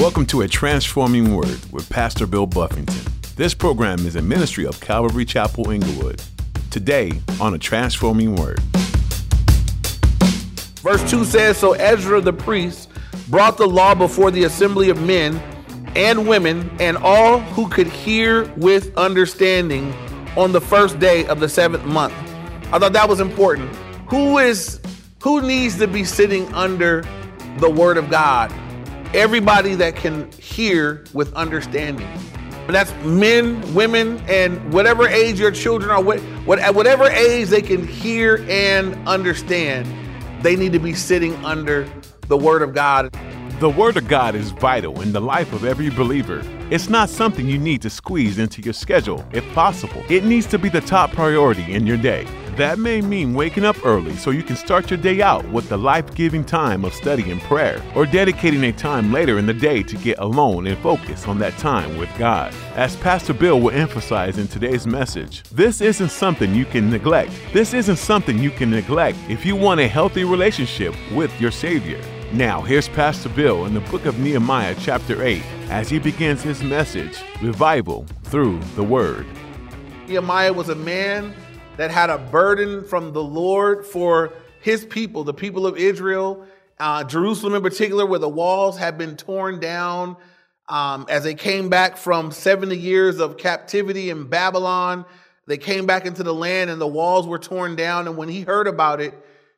Welcome to A Transforming Word with Pastor Bill Buffington. This program is a ministry of Calvary Chapel Inglewood. Today on A Transforming Word. Verse 2 says So Ezra the priest brought the law before the assembly of men and women and all who could hear with understanding on the first day of the seventh month. I thought that was important. Who is who needs to be sitting under the word of God? Everybody that can hear with understanding. And that's men, women, and whatever age your children are, what, what, at whatever age they can hear and understand, they need to be sitting under the Word of God. The Word of God is vital in the life of every believer. It's not something you need to squeeze into your schedule, if possible. It needs to be the top priority in your day. That may mean waking up early so you can start your day out with the life giving time of study and prayer, or dedicating a time later in the day to get alone and focus on that time with God. As Pastor Bill will emphasize in today's message, this isn't something you can neglect. This isn't something you can neglect if you want a healthy relationship with your Savior. Now, here's Pastor Bill in the book of Nehemiah, chapter 8, as he begins his message Revival through the Word. Nehemiah was a man that had a burden from the Lord for his people, the people of Israel, uh, Jerusalem in particular, where the walls had been torn down um, as they came back from 70 years of captivity in Babylon. They came back into the land and the walls were torn down. And when he heard about it,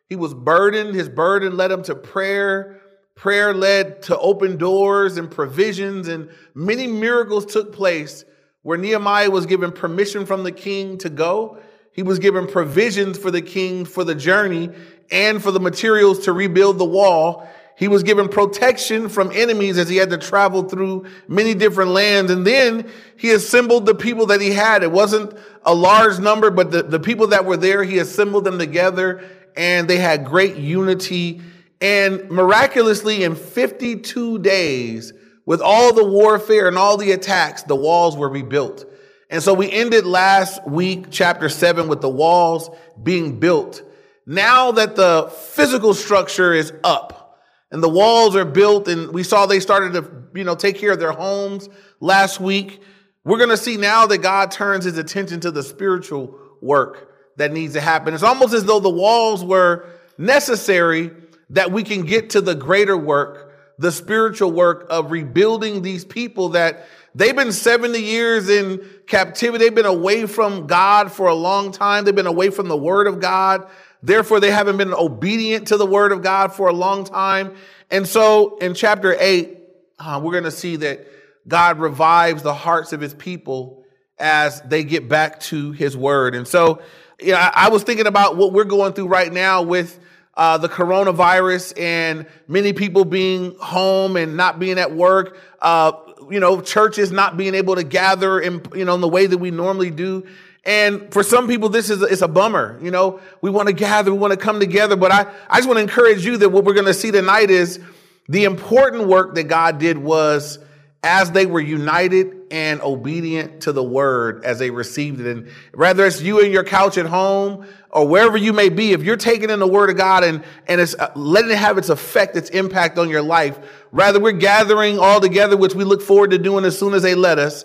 he was burdened. His burden led him to prayer. Prayer led to open doors and provisions, and many miracles took place where Nehemiah was given permission from the king to go. He was given provisions for the king for the journey and for the materials to rebuild the wall. He was given protection from enemies as he had to travel through many different lands. And then he assembled the people that he had. It wasn't a large number, but the, the people that were there, he assembled them together and they had great unity. And miraculously, in 52 days, with all the warfare and all the attacks, the walls were rebuilt. And so we ended last week, chapter seven, with the walls being built. Now that the physical structure is up and the walls are built and we saw they started to, you know, take care of their homes last week, we're going to see now that God turns his attention to the spiritual work that needs to happen. It's almost as though the walls were necessary that we can get to the greater work, the spiritual work of rebuilding these people that They've been 70 years in captivity. They've been away from God for a long time. They've been away from the word of God. Therefore, they haven't been obedient to the word of God for a long time. And so in chapter eight, uh, we're going to see that God revives the hearts of his people as they get back to his word. And so, yeah, I, I was thinking about what we're going through right now with uh, the coronavirus and many people being home and not being at work. Uh, you know, churches not being able to gather in, you know, in the way that we normally do. And for some people, this is, it's a bummer. You know, we want to gather, we want to come together. But I, I just want to encourage you that what we're going to see tonight is the important work that God did was as they were united and obedient to the word as they received it. And whether it's you in your couch at home or wherever you may be, if you're taking in the word of God and, and it's uh, letting it have its effect, its impact on your life, rather we're gathering all together, which we look forward to doing as soon as they let us,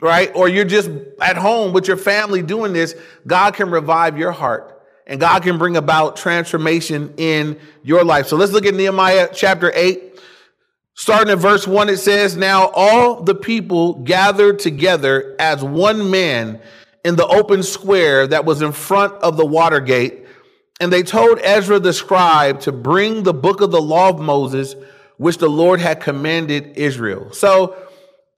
right? Or you're just at home with your family doing this, God can revive your heart and God can bring about transformation in your life. So let's look at Nehemiah chapter 8 Starting at verse 1, it says, Now all the people gathered together as one man in the open square that was in front of the water gate. And they told Ezra the scribe to bring the book of the law of Moses, which the Lord had commanded Israel. So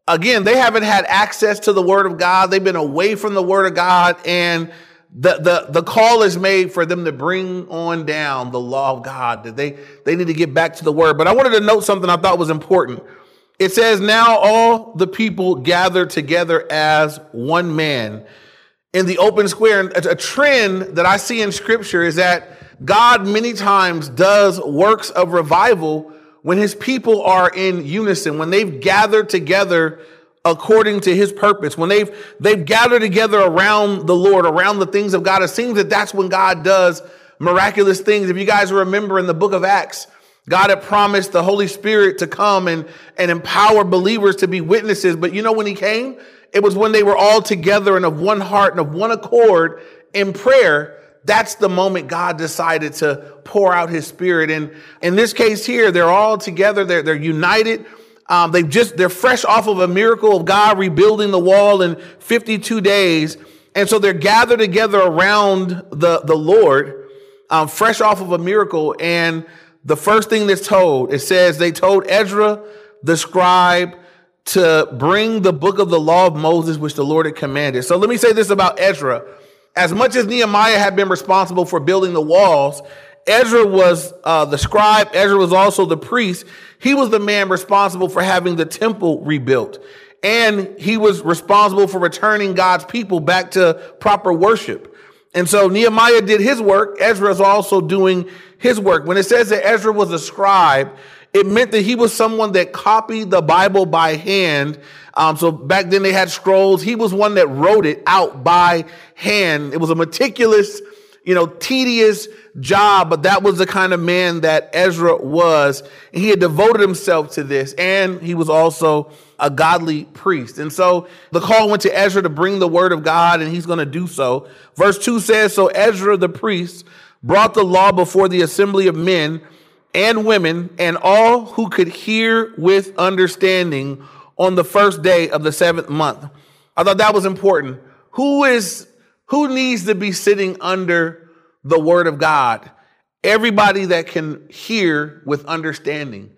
again, they haven't had access to the word of God. They've been away from the word of God. And the, the, the call is made for them to bring on down the law of God, that they, they need to get back to the word. But I wanted to note something I thought was important. It says, Now all the people gathered together as one man in the open square. And a trend that I see in scripture is that God many times does works of revival when his people are in unison, when they've gathered together according to his purpose, when they've they've gathered together around the Lord, around the things of God, it seems that that's when God does miraculous things. If you guys remember in the book of Acts, God had promised the Holy Spirit to come and, and empower believers to be witnesses. But you know when he came? It was when they were all together and of one heart and of one accord in prayer. That's the moment God decided to pour out his spirit. And in this case here, they're all together. They're, they're united. Um, they've just, they're fresh off of a miracle of God rebuilding the wall in 52 days. And so they're gathered together around the, the Lord, um, fresh off of a miracle. And the first thing that's told, it says they told Ezra, the scribe, to bring the book of the law of Moses, which the Lord had commanded. So let me say this about Ezra. As much as Nehemiah had been responsible for building the walls, Ezra was uh, the scribe. Ezra was also the priest. He was the man responsible for having the temple rebuilt. And he was responsible for returning God's people back to proper worship. And so Nehemiah did his work. Ezra is also doing his work. When it says that Ezra was a scribe, it meant that he was someone that copied the Bible by hand. Um, so back then they had scrolls. He was one that wrote it out by hand. It was a meticulous, you know, tedious job, but that was the kind of man that Ezra was. He had devoted himself to this, and he was also a godly priest. And so the call went to Ezra to bring the word of God, and he's going to do so. Verse 2 says So Ezra the priest brought the law before the assembly of men and women and all who could hear with understanding on the first day of the seventh month. I thought that was important. Who is who needs to be sitting under the word of God? Everybody that can hear with understanding.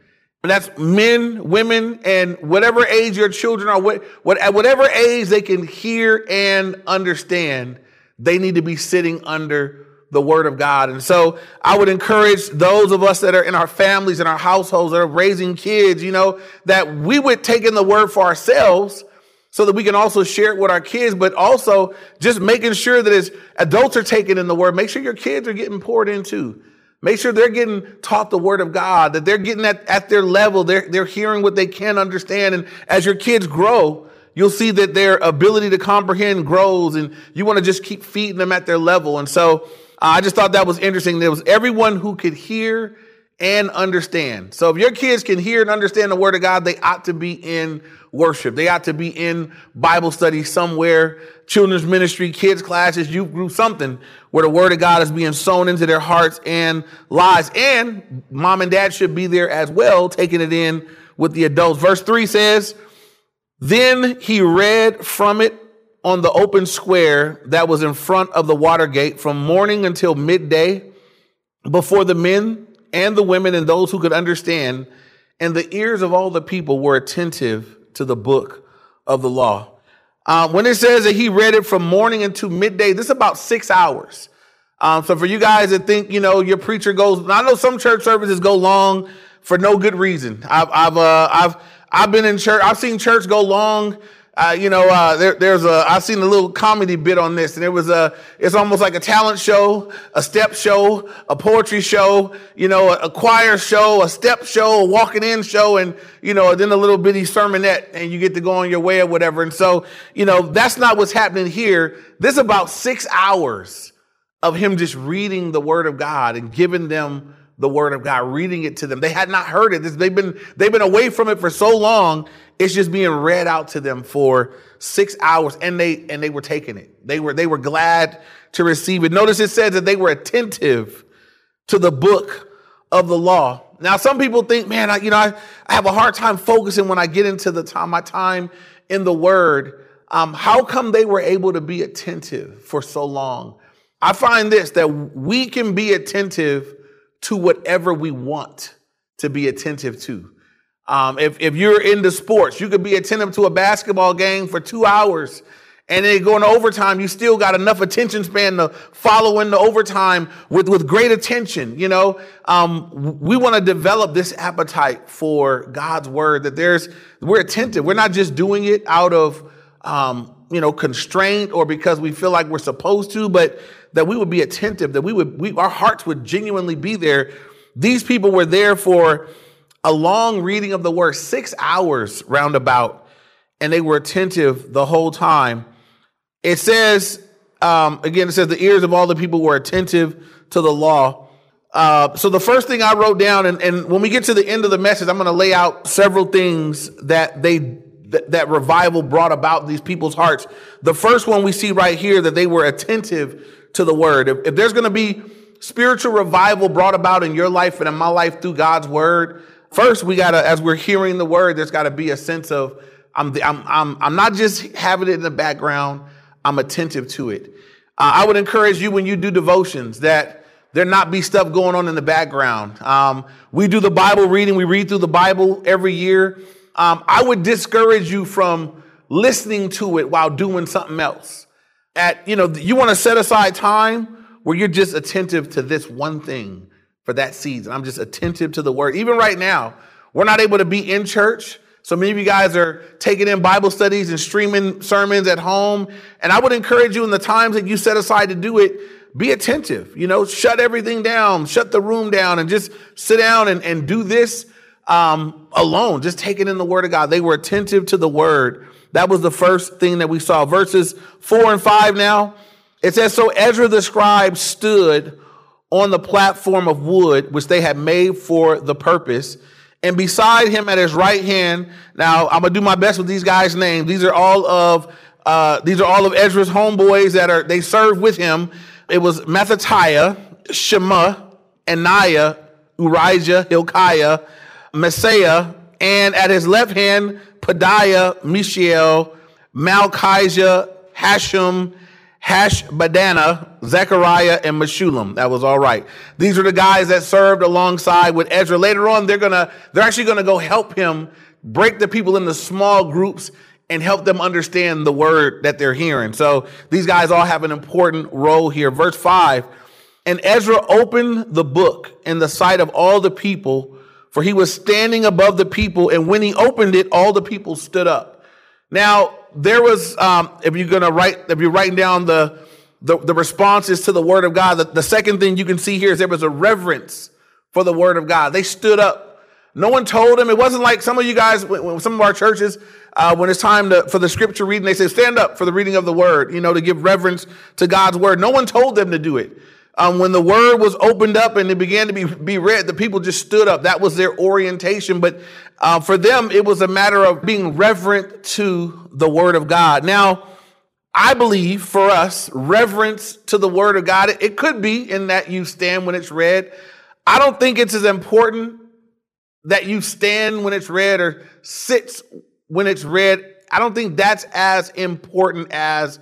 And that's men, women, and whatever age your children are, what, what, at whatever age they can hear and understand, they need to be sitting under the word of God. And so I would encourage those of us that are in our families and our households that are raising kids, you know, that we would take in the word for ourselves so that we can also share it with our kids, but also just making sure that as adults are taking in the word, make sure your kids are getting poured into. Make sure they're getting taught the word of God, that they're getting at, at their level. They're, they're hearing what they can understand. And as your kids grow, you'll see that their ability to comprehend grows and you want to just keep feeding them at their level. And so uh, I just thought that was interesting. There was everyone who could hear and understand. So if your kids can hear and understand the word of God, they ought to be in worship. They ought to be in Bible study somewhere, children's ministry, kids classes, youth group, something where the word of God is being sown into their hearts and lives. And mom and dad should be there as well, taking it in with the adults. Verse three says, then he read from it on the open square that was in front of the water gate from morning until midday before the men and the women and those who could understand. And the ears of all the people were attentive to the book of the law. Uh, when it says that he read it from morning until midday, this is about six hours. Um, so for you guys that think, you know, your preacher goes, I know some church services go long for no good reason. I've, I've, uh, I've, I've been in church. I've seen church go long you know, uh, there, there's a, I've seen a little comedy bit on this and it was a, it's almost like a talent show, a step show, a poetry show, you know, a, a choir show, a step show, a walking in show, and, you know, then a little bitty sermonette and you get to go on your way or whatever. And so, you know, that's not what's happening here. This is about six hours of him just reading the word of God and giving them the word of God, reading it to them. They had not heard it. They've been, they've been away from it for so long. It's just being read out to them for six hours and they, and they were taking it. They were, they were glad to receive it. Notice it says that they were attentive to the book of the law. Now, some people think, man, I, you know, I, I have a hard time focusing when I get into the time, my time in the word. Um, how come they were able to be attentive for so long? I find this, that we can be attentive to whatever we want to be attentive to. Um, if, if you're into sports, you could be attentive to a basketball game for two hours and then going to overtime, you still got enough attention span to follow in the overtime with, with great attention. You know, um, we want to develop this appetite for God's word that there's, we're attentive. We're not just doing it out of, um, you know, constraint or because we feel like we're supposed to, but that we would be attentive, that we would, we, our hearts would genuinely be there. These people were there for a long reading of the word, six hours roundabout, and they were attentive the whole time. It says, um, again, it says the ears of all the people were attentive to the law. Uh, so the first thing I wrote down, and, and when we get to the end of the message, I'm going to lay out several things that they that, that revival brought about these people's hearts. The first one we see right here that they were attentive to the word. If, if there's going to be spiritual revival brought about in your life and in my life through God's word, first we got to, as we're hearing the word, there's got to be a sense of I'm, I'm, I'm, I'm not just having it in the background. I'm attentive to it. Uh, I would encourage you when you do devotions that there not be stuff going on in the background. Um, we do the Bible reading. We read through the Bible every year. Um, I would discourage you from listening to it while doing something else. At, you know, you want to set aside time where you're just attentive to this one thing for that season. I'm just attentive to the word. Even right now, we're not able to be in church. So many of you guys are taking in Bible studies and streaming sermons at home. And I would encourage you in the times that you set aside to do it, be attentive. You know, shut everything down, shut the room down, and just sit down and, and do this um, alone, just taking in the word of God. They were attentive to the word. That was the first thing that we saw. Verses four and five now. It says, So Ezra the scribe stood on the platform of wood, which they had made for the purpose and beside him at his right hand. Now I'm gonna do my best with these guys' names. These are all of uh, these are all of Ezra's homeboys that are they served with him. It was Mattithiah, Shema, Ananiah, Urijah, Hilkiah, Maaseiah, and at his left hand, Pedaiah, Mishael, Malchijah, Hashum, Hashbadana, Zechariah, and Meshullam. That was all right. These are the guys that served alongside with Ezra. Later on, they're gonna, they're actually gonna go help him break the people into small groups and help them understand the word that they're hearing. So these guys all have an important role here. Verse five, and Ezra opened the book in the sight of all the people, for he was standing above the people. And when he opened it, all the people stood up. Now, there was, um, if you're going to write, if you're writing down the, the, the, responses to the word of God, the, the second thing you can see here is there was a reverence for the word of God. They stood up. No one told them. It wasn't like some of you guys, some of our churches, uh, when it's time to, for the scripture reading, they say, stand up for the reading of the word, you know, to give reverence to God's word. No one told them to do it. Um, when the word was opened up and it began to be, be read, the people just stood up. That was their orientation. But uh, for them, it was a matter of being reverent to the word of God. Now, I believe for us, reverence to the word of God, it, could be in that you stand when it's read. I don't think it's as important that you stand when it's read or sits when it's read. I don't think that's as important as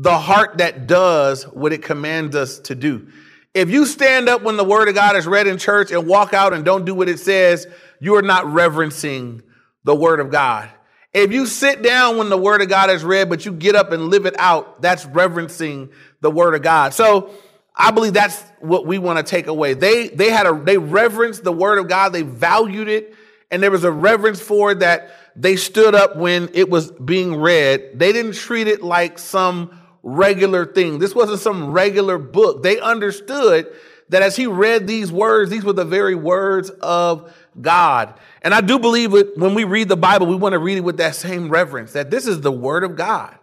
the heart that does what it commands us to do. If you stand up when the word of God is read in church and walk out and don't do what it says, you are not reverencing the word of God. If you sit down when the word of God is read, but you get up and live it out, that's reverencing the word of God. So I believe that's what we want to take away. They they had a they reverenced the word of God, they valued it, and there was a reverence for it that they stood up when it was being read. They didn't treat it like some regular thing. This wasn't some regular book. They understood that as he read these words, these were the very words of God. And I do believe that when we read the Bible, we want to read it with that same reverence that this is the word of God.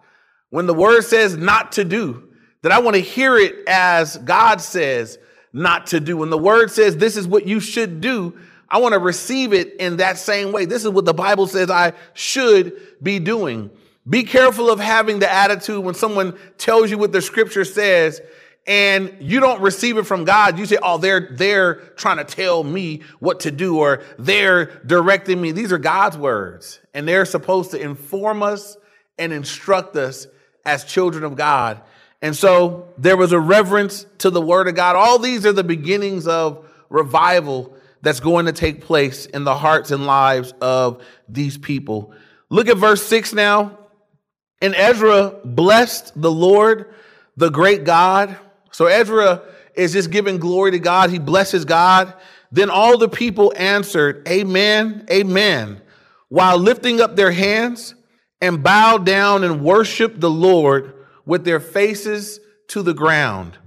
When the word says not to do, that I want to hear it as God says not to do. When the word says this is what you should do, I want to receive it in that same way. This is what the Bible says I should be doing. Be careful of having the attitude when someone tells you what the scripture says and you don't receive it from God. You say, oh, they're, they're trying to tell me what to do or they're directing me. These are God's words and they're supposed to inform us and instruct us as children of God. And so there was a reverence to the word of God. All these are the beginnings of revival that's going to take place in the hearts and lives of these people. Look at verse six now. And Ezra blessed the Lord, the great God. So Ezra is just giving glory to God. He blesses God. Then all the people answered, Amen, Amen, while lifting up their hands and bowed down and worshiped the Lord with their faces to the ground.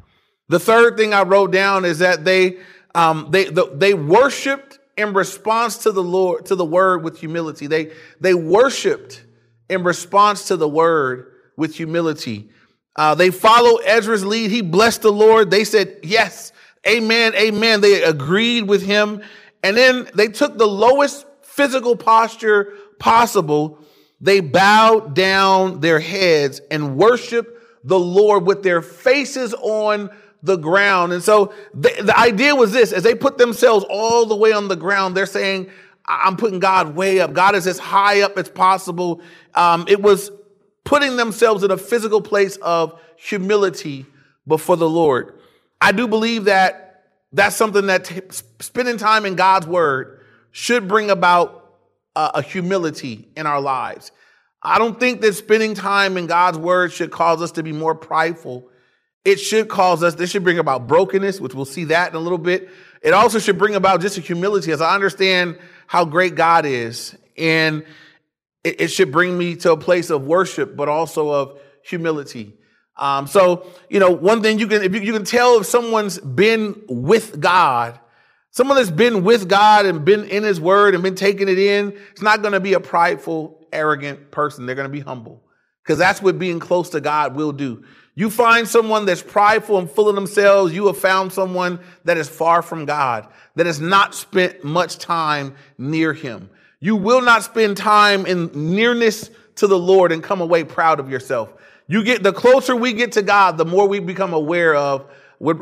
The third thing I wrote down is that they um, they the, they worshipped in response to the Lord to the word with humility. They they worshipped in response to the word with humility. Uh, they follow Ezra's lead. He blessed the Lord. They said, Yes, Amen, amen. They agreed with him. And then they took the lowest physical posture possible. They bowed down their heads and worshiped the Lord with their faces on the ground. And so the, the idea was this as they put themselves all the way on the ground, they're saying, I'm putting God way up. God is as high up as possible. Um, it was putting themselves in a physical place of humility before the Lord. I do believe that that's something that t- spending time in God's word should bring about a, a humility in our lives. I don't think that spending time in God's word should cause us to be more prideful. It should cause us, this should bring about brokenness, which we'll see that in a little bit. It also should bring about just a humility as I understand how great God is. And it, it should bring me to a place of worship, but also of humility. Um, so, you know, one thing you can, if you, you can tell if someone's been with God, someone that's been with God and been in his word and been taking it in, it's not going to be a prideful, arrogant person. They're going to be humble because that's what being close to God will do. You find someone that's prideful and full of themselves, you have found someone that is far from God, that has not spent much time near him. You will not spend time in nearness to the Lord and come away proud of yourself. You get the closer we get to God, the more we become aware of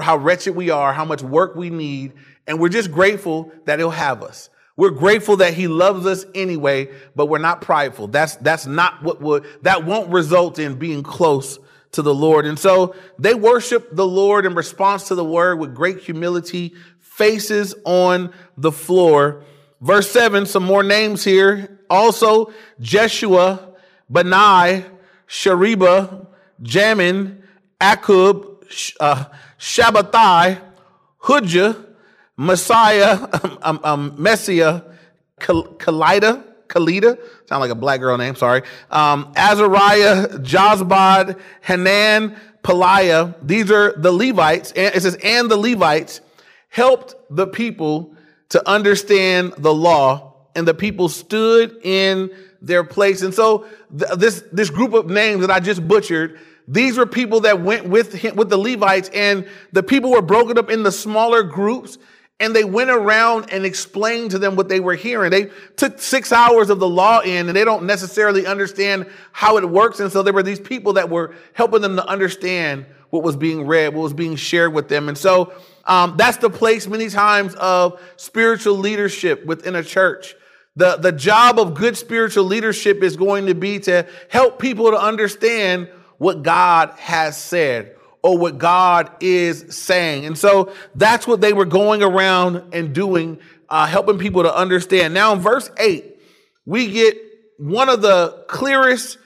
how wretched we are, how much work we need, and we're just grateful that He'll have us. We're grateful that He loves us anyway, but we're not prideful. That's that's not what would that won't result in being close to the Lord. And so they worship the Lord in response to the word with great humility, faces on the floor. Verse 7, some more names here. Also, Jeshua, Benai, Shariba, Jamin, Akkub, uh, Shabbethai, Messiah, um, um, um Messiah, Kalida, Kalida, sound like a black girl name, sorry. Um, Azariah, Jozbad, Hanan, Peliah. These are the Levites. And it says, and the Levites helped the people to understand the law, and the people stood in their place. And so th- this, this group of names that I just butchered, these were people that went with him, with the Levites and the people were broken up into smaller groups and they went around and explained to them what they were hearing. They took six hours of the law in and they don't necessarily understand how it works. And so there were these people that were helping them to understand what was being read, what was being shared with them. And so um, that's the place many times of spiritual leadership within a church. The, the job of good spiritual leadership is going to be to help people to understand what God has said or what God is saying. And so that's what they were going around and doing, uh, helping people to understand. Now, in verse 8, we get one of the clearest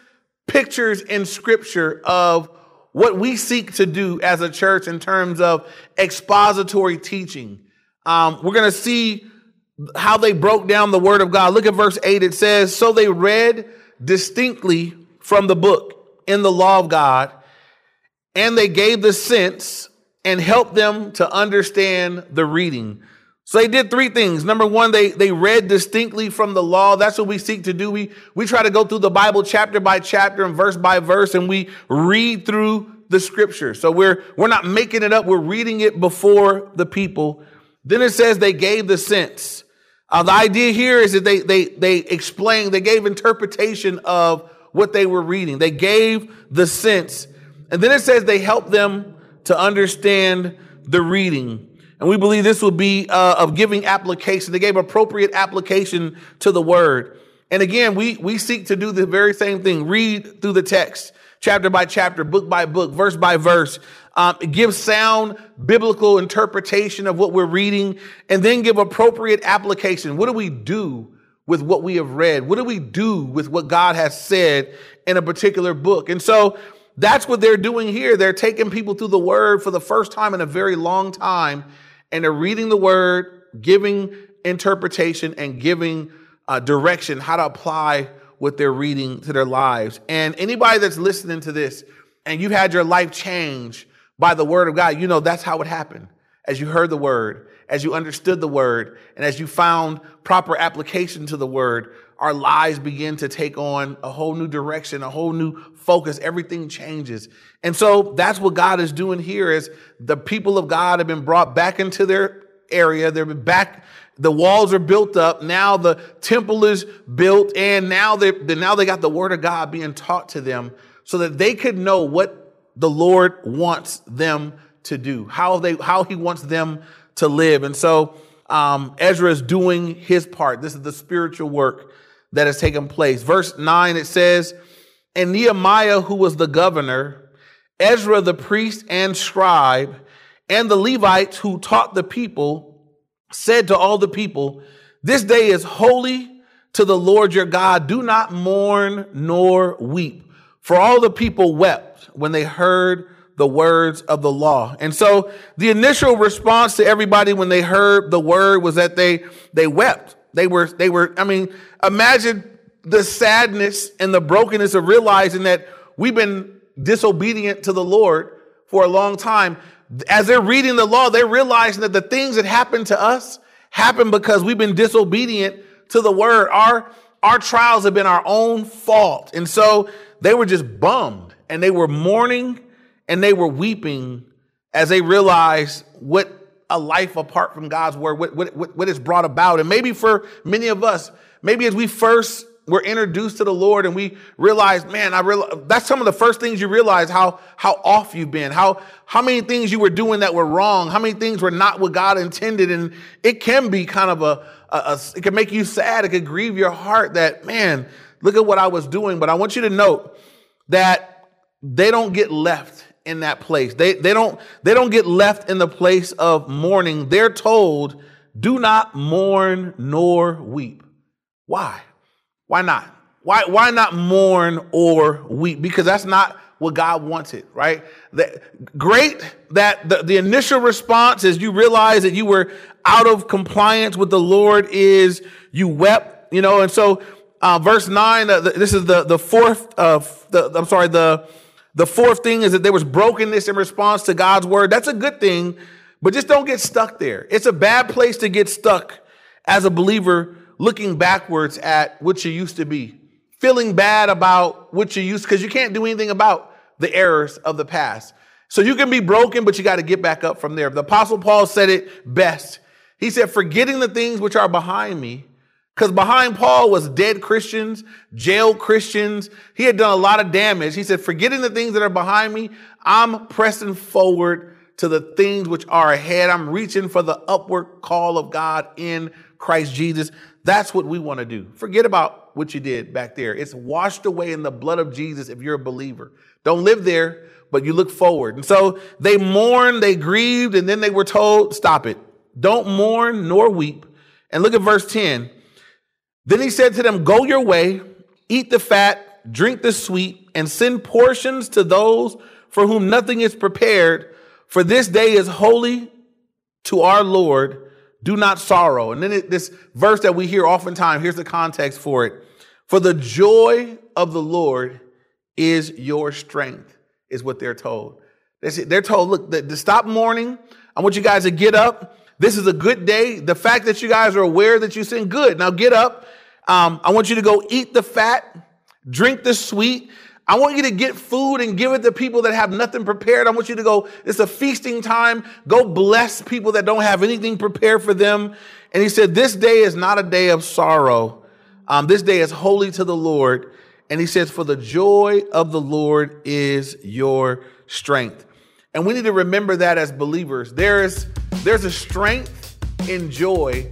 pictures in scripture of what we seek to do as a church in terms of expository teaching. Um, we're going to see how they broke down the word of God. Look at verse 8. It says, So they read distinctly from the book in the law of God, and they gave the sense and helped them to understand the reading. So they did three things. Number one, they, they read distinctly from the law. That's what we seek to do. We, we try to go through the Bible chapter by chapter and verse by verse, and we read through the scripture. So we're, we're not making it up. We're reading it before the people. Then it says they gave the sense. Uh, the idea here is that they, they, they explained, they gave interpretation of what they were reading. They gave the sense. And then it says they help them to understand the reading. And we believe this will be uh, of giving application. They gave appropriate application to the word. And again, we, we seek to do the very same thing. Read through the text, chapter by chapter, book by book, verse by verse um, give sound biblical interpretation of what we're reading, and then give appropriate application. What do we do with what we have read? What do we do with what God has said in a particular book? And so that's what they're doing here. They're taking people through the word for the first time in a very long time, and they're reading the word, giving interpretation, and giving uh, direction how to apply what they're reading to their lives. And anybody that's listening to this and you've had your life change by the word of God, you know that's how it happened. As you heard the word, as you understood the word, and as you found proper application to the word, our lives begin to take on a whole new direction, a whole new focus. Everything changes. And so that's what God is doing here is the people of God have been brought back into their area. They're back. The walls are built up. Now the temple is built and now they now they got the word of God being taught to them so that they could know what the Lord wants them to do, how they, how he wants them to live. And so, um, Ezra is doing his part. This is the spiritual work that has taken place. Verse nine, it says, and Nehemiah, who was the governor, Ezra, the priest and scribe, and the Levites who taught the people said to all the people, this day is holy to the Lord your God. Do not mourn nor weep. For all the people wept when they heard the words of the law. And so the initial response to everybody when they heard the word was that they, they wept. They were, they were, I mean, imagine the sadness and the brokenness of realizing that we've been disobedient to the Lord for a long time. As they're reading the law, they're realizing that the things that happened to us happened because we've been disobedient to the word. Our, our trials have been our own fault. And so they were just bummed and they were mourning and they were weeping as they realized what a life apart from God's word, what, what, what it's brought about. And maybe for many of us, maybe as we first were introduced to the Lord and we realized, man, I realize that's some of the first things you realize how, how off you've been, how, how many things you were doing that were wrong, how many things were not what God intended. And it can be kind of a, a, a it can make you sad. It can grieve your heart that, man, look at what I was doing. But I want you to note that they don't get left in that place. They, they don't, they don't get left in the place of mourning. They're told, do not mourn nor weep. Why? Why not? Why, why not mourn or weep? Because that's not what God wanted, right? That, great that the, the initial response is you realize that you were out of compliance with the Lord is you wept, you know, and so uh, verse nine, uh, this is the, the fourth, uh, the, I'm sorry, the, the fourth thing is that there was brokenness in response to God's word. That's a good thing, but just don't get stuck there. It's a bad place to get stuck as a believer looking backwards at what you used to be, feeling bad about what you used, because you can't do anything about the errors of the past. So you can be broken, but you got to get back up from there. The apostle Paul said it best. He said, forgetting the things which are behind me because behind Paul was dead Christians, jailed Christians. He had done a lot of damage. He said, forgetting the things that are behind me, I'm pressing forward to the things which are ahead. I'm reaching for the upward call of God in Christ Jesus. That's what we want to do. Forget about what you did back there. It's washed away in the blood of Jesus if you're a believer. Don't live there, but you look forward. And so they mourned, they grieved, and then they were told, stop it. Don't mourn nor weep. And look at verse 10. Then he said to them, Go your way, eat the fat, drink the sweet, and send portions to those for whom nothing is prepared, for this day is holy to our Lord. Do not sorrow. And then it, this verse that we hear oftentimes, here's the context for it. For the joy of the Lord is your strength, is what they're told. They're told, look, to stop mourning. I want you guys to get up. This is a good day. The fact that you guys are aware that you sin, good. Now get up. Um, I want you to go eat the fat, drink the sweet. I want you to get food and give it to people that have nothing prepared. I want you to go, it's a feasting time. Go bless people that don't have anything prepared for them. And he said, This day is not a day of sorrow. Um, this day is holy to the Lord. And he says, For the joy of the Lord is your strength. And we need to remember that as believers. There is there's a strength in joy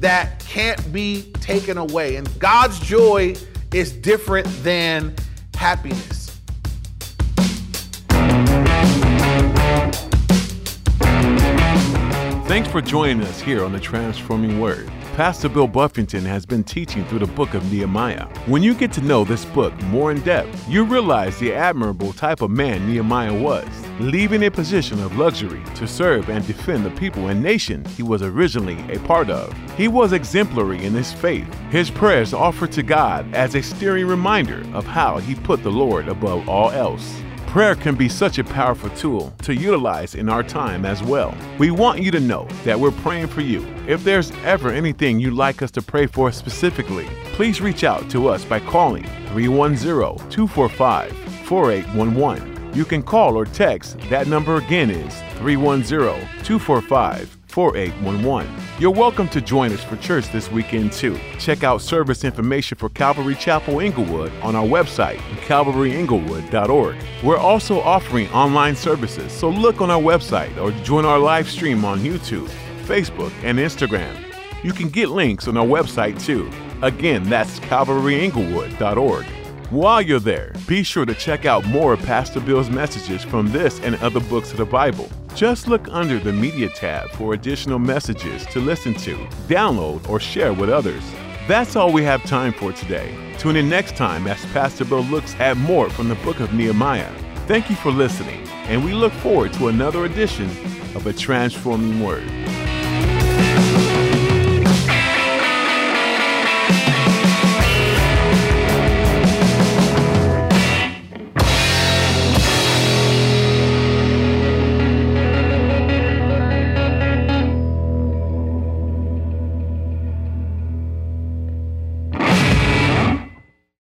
that can't be taken away. And God's joy is different than happiness. Thanks for joining us here on the Transforming Word. Pastor Bill Buffington has been teaching through the book of Nehemiah. When you get to know this book more in depth, you realize the admirable type of man Nehemiah was, leaving a position of luxury to serve and defend the people and nation he was originally a part of. He was exemplary in his faith, his prayers offered to God as a steering reminder of how he put the Lord above all else. Prayer can be such a powerful tool to utilize in our time as well. We want you to know that we're praying for you. If there's ever anything you'd like us to pray for specifically, please reach out to us by calling 310 245 4811. You can call or text. That number again is 310 245 4811. You're welcome to join us for church this weekend too. Check out service information for Calvary Chapel Inglewood on our website, calvaryinglewood.org. We're also offering online services, so look on our website or join our live stream on YouTube, Facebook, and Instagram. You can get links on our website too. Again, that's calvaryinglewood.org. While you're there, be sure to check out more of Pastor Bill's messages from this and other books of the Bible. Just look under the Media tab for additional messages to listen to, download, or share with others. That's all we have time for today. Tune in next time as Pastor Bill looks at more from the book of Nehemiah. Thank you for listening, and we look forward to another edition of A Transforming Word.